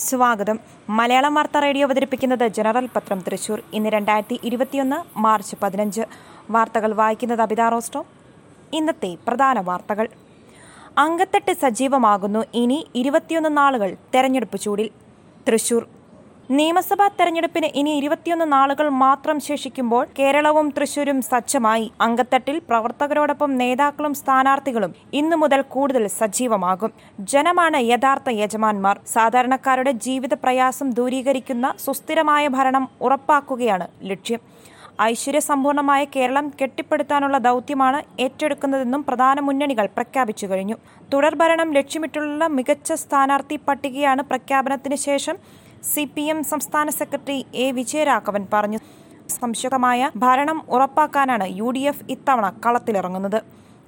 സ്വാഗതം. മലയാളം വാർത്ത റേഡിയോ അവതരിപ്പിക്കുന്നത് ജനറൽ പത്രം തൃശൂർ. ഇന്ന് രണ്ടായിരത്തി ഇരുപത്തിയൊന്ന് മാർച്ച് പതിനഞ്ച്. വാർത്തകൾ വായിക്കുന്നത് അബിത റോസ്റ്റോ? ഇന്നത്തെ പ്രധാന വാർത്തകൾ. അങ്കത്തട്ട് സജീവമാകുന്നു ഇനി ഇരുപത്തിയൊന്ന് നാളുകൾ തെരഞ്ഞെടുപ്പ് ചൂടിൽ. തൃശൂർ നിയമസഭാ തെരഞ്ഞെടുപ്പിന് ഇനി ഇരുപത്തിയൊന്ന് നാളുകൾ മാത്രം ശേഷിക്കുമ്പോൾ കേരളവും തൃശൂരും സജ്ജമായി. അങ്കത്തട്ടിൽ പ്രവർത്തകരോടൊപ്പം നേതാക്കളും സ്ഥാനാർത്ഥികളും ഇന്നു മുതൽ കൂടുതൽ സജീവമാകും. ജനമാണ് യഥാർത്ഥ യജമാന്മാർ സാധാരണക്കാരുടെ ജീവിത പ്രയാസം ദൂരീകരിക്കുന്ന സുസ്ഥിരമായ ഭരണം ഉറപ്പാക്കുകയാണ് ലക്ഷ്യം. ഐശ്വര്യസമ്പൂർണമായ കേരളം കെട്ടിപ്പടുത്താനുള്ള ദൗത്യമാണ് ഏറ്റെടുക്കുന്നതെന്നും പ്രധാന മുന്നണികൾ പ്രഖ്യാപിച്ചു കഴിഞ്ഞു. തുടർഭരണം ലക്ഷ്യമിട്ടുള്ള മികച്ച സ്ഥാനാർത്ഥി പട്ടികയാണ് പ്രഖ്യാപനത്തിന് ശേഷം സി പി എം സംസ്ഥാന സെക്രട്ടറി എ വിജയരാഘവൻ പറഞ്ഞു. സംശുദ്ധമായ ഭരണം ഉറപ്പാക്കാനാണ് യു ഡി എഫ് ഇത്തവണ കളത്തിലിറങ്ങുന്നത്.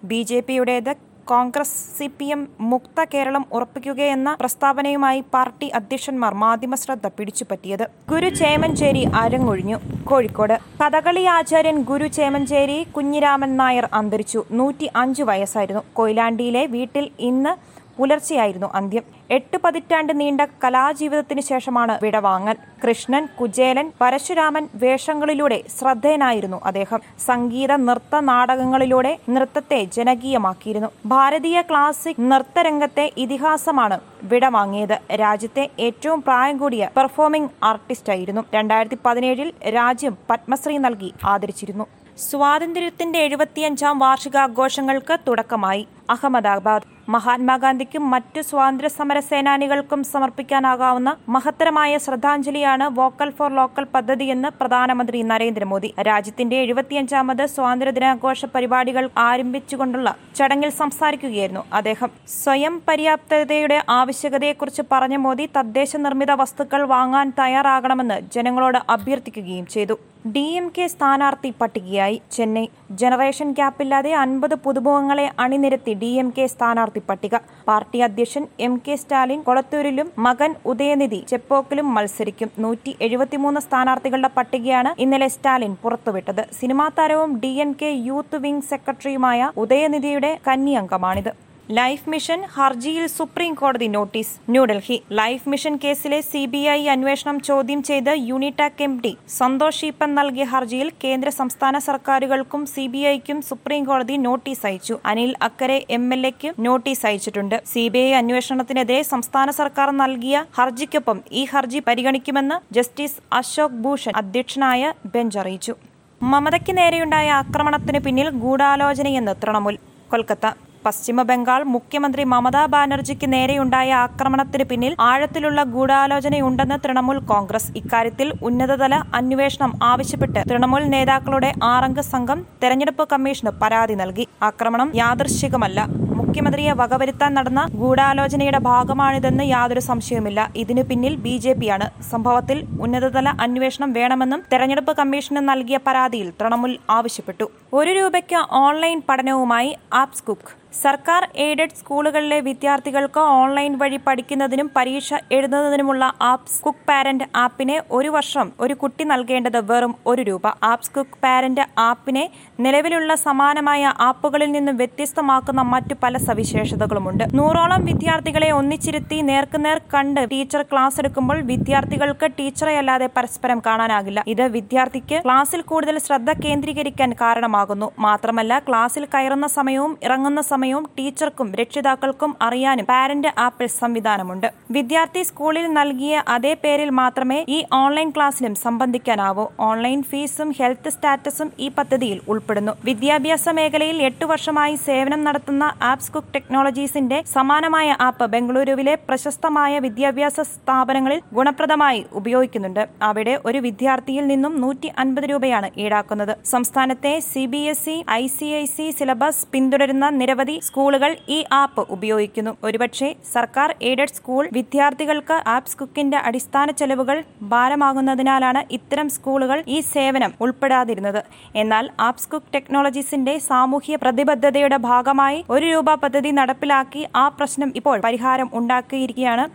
ബി ജെ പിയുടേത് കോൺഗ്രസ് സി പി എം മുക്ത കേരളം ഉറപ്പിക്കുകയെന്ന പ്രസ്താവനയുമായി പാർട്ടി അധ്യക്ഷന്മാർ മാധ്യമശ്രദ്ധ പിടിച്ചുപറ്റിയത്. ഗുരു ചേമഞ്ചേരി അരങ്ങൊഴിഞ്ഞു. കോഴിക്കോട്. കഥകളി ആചാര്യൻ ഗുരു ചേമഞ്ചേരി കുഞ്ഞിരാമൻ നായർ അന്തരിച്ചു. നൂറ്റി അഞ്ച് വയസ്സായിരുന്നു. കൊയിലാണ്ടിയിലെ വീട്ടിൽ ഇന്ന് പുലർച്ചെയായിരുന്നു അന്ത്യം. എട്ട് പതിറ്റാണ്ട് നീണ്ട കലാജീവിതത്തിന് ശേഷമാണ് വിടവാങ്ങൽ കൃഷ്ണൻ കുചേലൻ പരശുരാമൻ വേഷങ്ങളിലൂടെ ശ്രദ്ധേയനായിരുന്നു അദ്ദേഹം. സംഗീത നൃത്ത നാടകങ്ങളിലൂടെ നൃത്തത്തെ ജനകീയമാക്കിയിരുന്നു. ഭാരതീയ ക്ലാസിക് നൃത്തരംഗത്തെ ഇതിഹാസമാണ് വിടവാങ്ങിയത് രാജ്യത്തെ ഏറ്റവും പ്രായം കൂടിയ പെർഫോമിംഗ് ആർട്ടിസ്റ്റായിരുന്നു. രണ്ടായിരത്തി പതിനേഴിൽ രാജ്യം പത്മശ്രീ നൽകി ആദരിച്ചിരുന്നു. സ്വാതന്ത്ര്യത്തിന്റെ എഴുപത്തിയഞ്ചാം വാർഷികാഘോഷങ്ങൾക്ക് തുടക്കമായി. അഹമ്മദാബാദ്. മഹാത്മാഗാന്ധിക്കും മറ്റ് സ്വാതന്ത്ര്യ സമര സേനാനികൾക്കും സമർപ്പിക്കാനാകാവുന്ന മഹത്തരമായ ശ്രദ്ധാഞ്ജലിയാണ് വോക്കൽ ഫോർ ലോക്കൽ പദ്ധതിയെന്ന് പ്രധാനമന്ത്രി നരേന്ദ്രമോദി. രാജ്യത്തിന്റെ എഴുപത്തിയഞ്ചാമത് സ്വാതന്ത്ര്യ ദിനാഘോഷ പരിപാടികൾ ആരംഭിച്ചുകൊണ്ടുള്ള ചടങ്ങിൽ സംസാരിക്കുകയായിരുന്നു അദ്ദേഹം. സ്വയം പര്യാപ്തതയുടെ ആവശ്യകതയെക്കുറിച്ച് പറഞ്ഞ മോദി തദ്ദേശ നിർമ്മിത വസ്തുക്കൾ വാങ്ങാൻ തയ്യാറാകണമെന്ന് ജനങ്ങളോട് അഭ്യർത്ഥിക്കുകയും ചെയ്തു. ഡി എം കെ സ്ഥാനാർത്ഥി പട്ടികയായി. ചെന്നൈ. ജനറേഷൻ ഗ്യാപ്പില്ലാതെ അൻപത് പുതുമുഖങ്ങളെ അണിനിരത്തി ഡി എം കെ സ്ഥാനാർത്ഥി പട്ടിക. പാർട്ടി അധ്യക്ഷൻ എം കെ സ്റ്റാലിൻ കൊളത്തൂരിലും മകൻ ഉദയനിധി ചെപ്പോക്കിലും മത്സരിക്കും. നൂറ്റി എഴുപത്തിമൂന്ന് സ്ഥാനാർത്ഥികളുടെ പട്ടികയാണ് ഇന്നലെ സ്റ്റാലിൻ പുറത്തുവിട്ടത്. സിനിമാ താരവും D M K youth wing സെക്രട്ടറിയുമായ ഉദയനിധിയുടെ കന്നി അംഗമാണിത് ലൈഫ് മിഷൻ ഹർജിയിൽ സുപ്രീം കോടതി നോട്ടീസ്. ന്യൂഡൽഹി. ലൈഫ് മിഷൻ കേസിലെ സി ബി ഐ അന്വേഷണം ചോദ്യം ചെയ്ത് യൂണിടാക് എം ഡി സന്തോഷ് ഈപ്പൻ നൽകിയ ഹർജിയിൽ കേന്ദ്ര സംസ്ഥാന സർക്കാരുകൾക്കും സി ബി ഐക്കും സുപ്രീം കോടതി നോട്ടീസ് അയച്ചു. അനിൽ അക്കരെ എം എൽ എക്ക് നോട്ടീസ് അയച്ചിട്ടുണ്ട്. സി ബി ഐ അന്വേഷണത്തിനെതിരെ സംസ്ഥാന സർക്കാർ നൽകിയ ഹർജിക്കൊപ്പം ഈ ഹർജി പരിഗണിക്കുമെന്ന് ജസ്റ്റിസ് അശോക് ഭൂഷൺ അധ്യക്ഷനായ ബെഞ്ച് അറിയിച്ചു. മമതയ്ക്ക് നേരെയുണ്ടായ ആക്രമണത്തിന് പിന്നിൽ ഗൂഢാലോചനയെന്ന് തൃണമൂൽ. കൊൽക്കത്ത. പശ്ചിമ ബംഗാൾ മുഖ്യമന്ത്രി മമതാ ബാനർജിക്ക് നേരെയുണ്ടായ ആക്രമണത്തിന് പിന്നിൽ ആഴത്തിലുള്ള ഗൂഢാലോചനയുണ്ടെന്ന് തൃണമൂൽ കോൺഗ്രസ്. ഇക്കാര്യത്തിൽ ഉന്നതതല അന്വേഷണം ആവശ്യപ്പെട്ട് തൃണമൂൽ നേതാക്കളുടെ ആറംഗ സംഘം തെരഞ്ഞെടുപ്പ് കമ്മീഷന് പരാതി നൽകി. ആക്രമണം യാദൃശ്ചികമല്ല. മുഖ്യമന്ത്രിയെ വകവരുത്താൻ നടന്ന ഗൂഢാലോചനയുടെ ഭാഗമാണിതെന്ന് യാതൊരു സംശയവുമില്ല. ഇതിനു പിന്നിൽ ബി ജെ പിയാണ് സംഭവത്തിൽ ഉന്നതതല അന്വേഷണം വേണമെന്നും തെരഞ്ഞെടുപ്പ് കമ്മീഷന് നൽകിയ പരാതിയിൽ തൃണമൂൽ ആവശ്യപ്പെട്ടു. ഒരു രൂപയ്ക്ക് ഓൺലൈൻ പഠനവുമായി ആപ്സ് കുക്ക് സർക്കാർ എയ്ഡഡ് സ്കൂളുകളിലെ വിദ്യാർത്ഥികൾക്ക് ഓൺലൈൻ വഴി പഠിക്കുന്നതിനും പരീക്ഷ എഴുതുന്നതിനുമുള്ള ആപ്സ് കുക്ക് പാരന്റ് ആപ്പിനെ ഒരു വർഷം ഒരു കുട്ടി നൽകേണ്ടത് വെറും ഒരു രൂപ. ആപ്സ് കുക്ക് പാരന്റ് ആപ്പിനെ നിലവിലുള്ള സമാനമായ ആപ്പുകളിൽ നിന്നും വ്യത്യസ്തമാക്കുന്ന മറ്റു പല സവിശേഷതകളുമുണ്ട്. നൂറോളം വിദ്യാർത്ഥികളെ ഒന്നിച്ചിരുത്തി നേർക്കുനേർ കണ്ട് ടീച്ചർ ക്ലാസ് എടുക്കുമ്പോൾ വിദ്യാർത്ഥികൾക്ക് ടീച്ചറെ അല്ലാതെ പരസ്പരം കാണാനാകില്ല. ഇത് വിദ്യാർത്ഥിക്ക് ക്ലാസ്സിൽ കൂടുതൽ ശ്രദ്ധ കേന്ദ്രീകരിക്കാൻ കാരണമാകുന്നു. മാത്രമല്ല ക്ലാസ്സിൽ കയറുന്ന സമയവും ഇറങ്ങുന്ന സമയവും ടീച്ചർക്കും രക്ഷിതാക്കൾക്കും അറിയാനും പാരന്റ് ആപ്പിൽ സംവിധാനമുണ്ട്. വിദ്യാർത്ഥി സ്കൂളിൽ നൽകിയ അതേ പേരിൽ മാത്രമേ ഈ ഓൺലൈൻ ക്ലാസ്സിലും സംബന്ധിക്കാനാവൂ. ഓൺലൈൻ ഫീസും ഹെൽത്ത് സ്റ്റാറ്റസും ഈ പദ്ധതിയിൽ ഉൾപ്പെടുന്നു. വിദ്യാഭ്യാസ മേഖലയിൽ എട്ടു വർഷമായി സേവനം നടത്തുന്ന ആപ്സ് കുക്ക് ടെക്നോളജീസിന്റെ സമാനമായ ആപ്പ് ബംഗളൂരുവിലെ പ്രശസ്തമായ വിദ്യാഭ്യാസ സ്ഥാപനങ്ങളിൽ ഗുണപ്രദമായി ഉപയോഗിക്കുന്നുണ്ട്. അവിടെ ഒരു വിദ്യാർത്ഥിയിൽ നിന്നും നൂറ്റി അൻപത് രൂപയാണ് ഈടാക്കുന്നത്. സംസ്ഥാനത്തെ C B S E I C I C syllabus പിന്തുടരുന്ന നിരവധി സ്കൂളുകൾ ഈ ആപ്പ് ഉപയോഗിക്കുന്നു. ഒരുപക്ഷെ സർക്കാർ എയ്ഡഡ് സ്കൂൾ വിദ്യാർത്ഥികൾക്ക് ആപ്സ് കുക്കിന്റെ അടിസ്ഥാന ചെലവുകൾ ഭാരമാകുന്നതിനാലാണ് ഇത്തരം സ്കൂളുകൾ ഈ സേവനം ഉൾപ്പെടാതിരുന്നത്. എന്നാൽ ആപ്സ് കുക്ക് ടെക്നോളജീസിന്റെ സാമൂഹ്യ പ്രതിബദ്ധതയുടെ ഭാഗമായി ഒരു രൂപ പദ്ധതി നടപ്പിലാക്കി ആ പ്രശ്നം ഇപ്പോൾ പരിഹാരം ഉണ്ടാക്കിയിരിക്കുകയാണ്.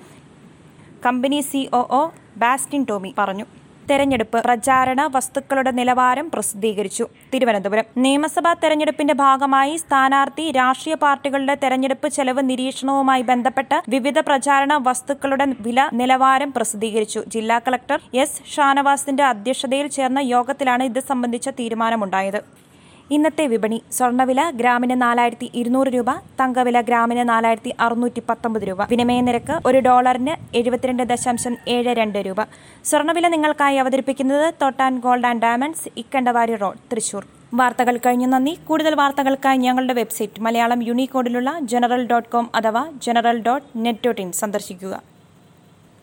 കമ്പനി സിഒഒ ബാസ്റ്റിൻ ടോമി പറഞ്ഞു. തെരഞ്ഞെടുപ്പ് പ്രചാരണ വസ്തുക്കളുടെ നിലവാരം പ്രസിദ്ധീകരിച്ചു. തിരുവനന്തപുരം നിയമസഭാ തെരഞ്ഞെടുപ്പിന്റെ ഭാഗമായി സ്ഥാനാർത്ഥി രാഷ്ട്രീയ പാർട്ടികളുടെ തെരഞ്ഞെടുപ്പ് ചെലവ് നിരീക്ഷണവുമായി ബന്ധപ്പെട്ട് വിവിധ പ്രചാരണ വസ്തുക്കളുടെ വില നിലവാരം പ്രസിദ്ധീകരിച്ചു. ജില്ലാ കളക്ടർ എസ് ഷാനവാസിന്റെ അധ്യക്ഷതയിൽ ചേർന്ന യോഗത്തിലാണ് ഇത് സംബന്ധിച്ച തീരുമാനമുണ്ടായത്. ഇന്നത്തെ വിപണി സ്വർണവില ഗ്രാമിന് നാലായിരത്തി ഇരുന്നൂറ് രൂപ തങ്കവില ഗ്രാമിന് നാലായിരത്തി അറുന്നൂറ്റി പത്തൊമ്പത് രൂപ. വിനിമയ നിരക്ക് ഒരു ഡോളറിന് എഴുപത്തിരണ്ട് ദശാംശം ഏഴ് രണ്ട് രൂപ. സ്വർണവില നിങ്ങൾക്കായി അവതരിപ്പിക്കുന്നത് Thottan gold and diamonds Ikkandavari road Thrissur. വാർത്തകൾ കഴിഞ്ഞു നന്ദി. കൂടുതൽ വാർത്തകൾക്കായി ഞങ്ങളുടെ വെബ്സൈറ്റ് മലയാളം യൂണിക്കോഡിലുള്ള ജനറൽ ഡോട്ട് കോം അഥവാ general dot net dot in സന്ദർശിക്കുക.